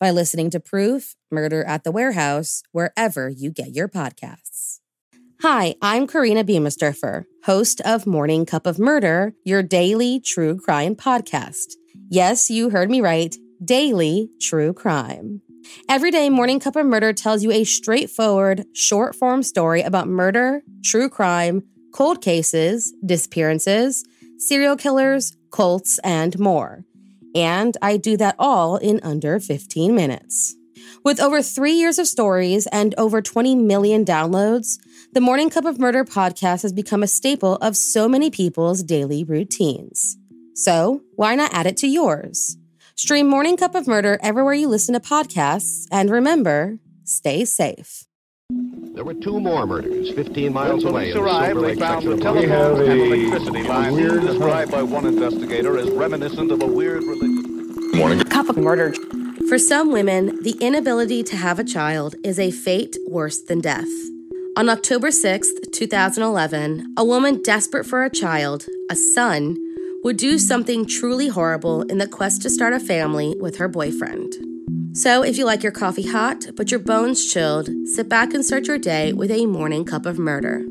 by listening to Proof Murder at the Warehouse wherever you get your podcasts. Hi, I'm Korina Biemesderfer, host of Morning Cup of Murder, your daily true crime podcast. Yes, you heard me right daily true crime. Every day, Morning Cup of Murder tells you a straightforward, short form story about murder, true crime, cold cases, disappearances, serial killers, cults, and more. And I do that all in under 15 minutes. With over three years of stories and over 20 million downloads, the Morning Cup of Murder podcast has become a staple of so many people's daily routines. So, why not add it to yours? Stream Morning Cup of Murder everywhere you listen to podcasts, and remember, stay safe. There were two more murders 15 miles when away. police in the arrived, Silver they found the telephone and Angeles. electricity lines described by one investigator as reminiscent of a weird religion. cup of murder. For some women, the inability to have a child is a fate worse than death. On October 6th, 2011, a woman desperate for a child, a son, would do something truly horrible in the quest to start a family with her boyfriend. So, if you like your coffee hot but your bones chilled, sit back and start your day with a morning cup of murder.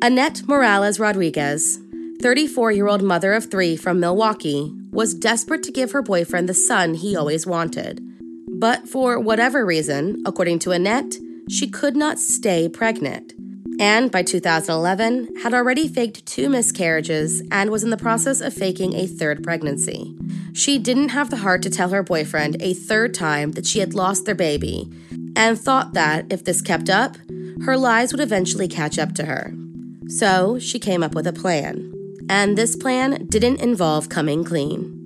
Annette Morales Rodriguez, 34 year old mother of three from Milwaukee, was desperate to give her boyfriend the son he always wanted. But for whatever reason, according to Annette, she could not stay pregnant. And by 2011, had already faked two miscarriages and was in the process of faking a third pregnancy. She didn't have the heart to tell her boyfriend a third time that she had lost their baby, and thought that if this kept up, her lies would eventually catch up to her. So she came up with a plan. And this plan didn't involve coming clean.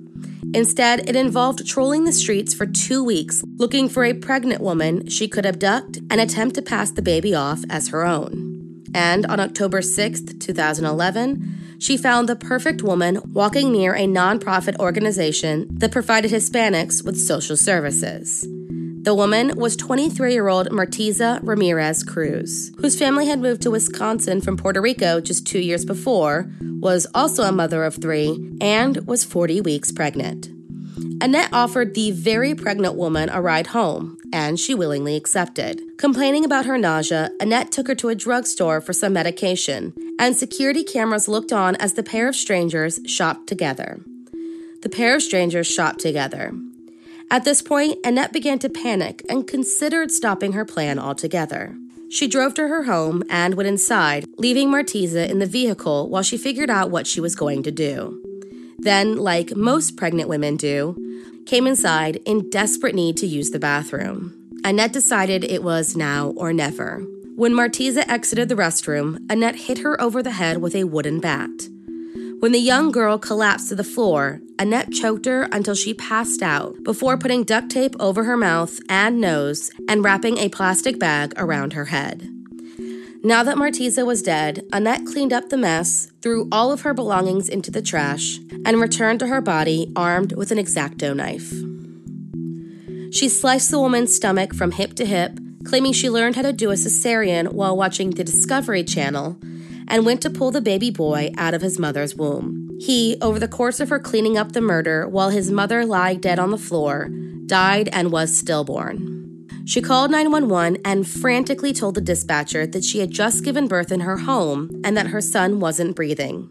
Instead, it involved trolling the streets for two weeks looking for a pregnant woman she could abduct and attempt to pass the baby off as her own. And on October 6th, 2011, she found the perfect woman walking near a nonprofit organization that provided Hispanics with social services. The woman was 23 year old Martiza Ramirez Cruz, whose family had moved to Wisconsin from Puerto Rico just two years before, was also a mother of three, and was 40 weeks pregnant. Annette offered the very pregnant woman a ride home, and she willingly accepted. Complaining about her nausea, Annette took her to a drugstore for some medication, and security cameras looked on as the pair of strangers shopped together. The pair of strangers shopped together. At this point, Annette began to panic and considered stopping her plan altogether. She drove to her home and went inside, leaving Martiza in the vehicle while she figured out what she was going to do. Then, like most pregnant women do, came inside in desperate need to use the bathroom. Annette decided it was now or never. When Martiza exited the restroom, Annette hit her over the head with a wooden bat. When the young girl collapsed to the floor, Annette choked her until she passed out before putting duct tape over her mouth and nose and wrapping a plastic bag around her head. Now that Martiza was dead, Annette cleaned up the mess, threw all of her belongings into the trash, and returned to her body armed with an exacto knife. She sliced the woman's stomach from hip to hip, claiming she learned how to do a cesarean while watching the Discovery Channel, and went to pull the baby boy out of his mother's womb. He, over the course of her cleaning up the murder while his mother lay dead on the floor, died and was stillborn. She called 911 and frantically told the dispatcher that she had just given birth in her home and that her son wasn't breathing.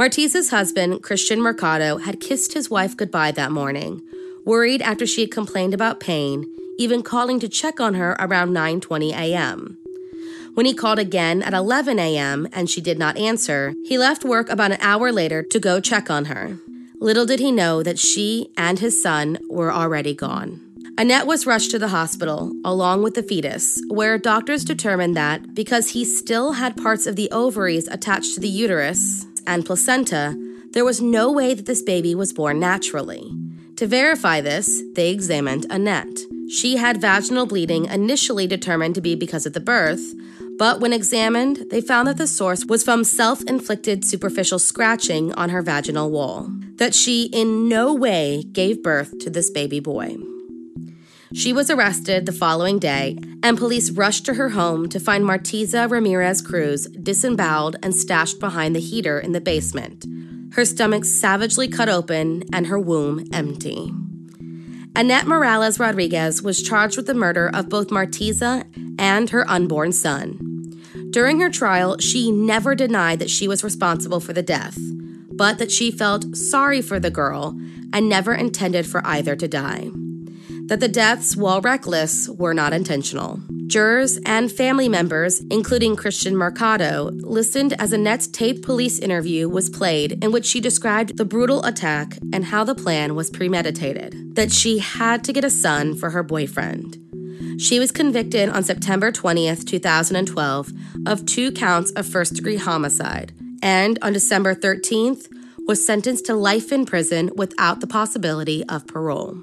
Martiza's husband, Christian Mercado, had kissed his wife goodbye that morning, worried after she had complained about pain, even calling to check on her around 9:20 a.m. When he called again at 11 a.m. and she did not answer, he left work about an hour later to go check on her. Little did he know that she and his son were already gone. Annette was rushed to the hospital, along with the fetus, where doctors determined that because he still had parts of the ovaries attached to the uterus and placenta, there was no way that this baby was born naturally. To verify this, they examined Annette. She had vaginal bleeding initially determined to be because of the birth, but when examined, they found that the source was from self inflicted superficial scratching on her vaginal wall, that she in no way gave birth to this baby boy. She was arrested the following day, and police rushed to her home to find Martiza Ramirez Cruz disemboweled and stashed behind the heater in the basement, her stomach savagely cut open and her womb empty. Annette Morales Rodriguez was charged with the murder of both Martiza and her unborn son. During her trial, she never denied that she was responsible for the death, but that she felt sorry for the girl and never intended for either to die that the deaths, while reckless, were not intentional. Jurors and family members, including Christian Mercado, listened as Annette's taped police interview was played, in which she described the brutal attack and how the plan was premeditated. That she had to get a son for her boyfriend. She was convicted on September 20th, 2012, of two counts of first degree homicide, and on December 13th, was sentenced to life in prison without the possibility of parole.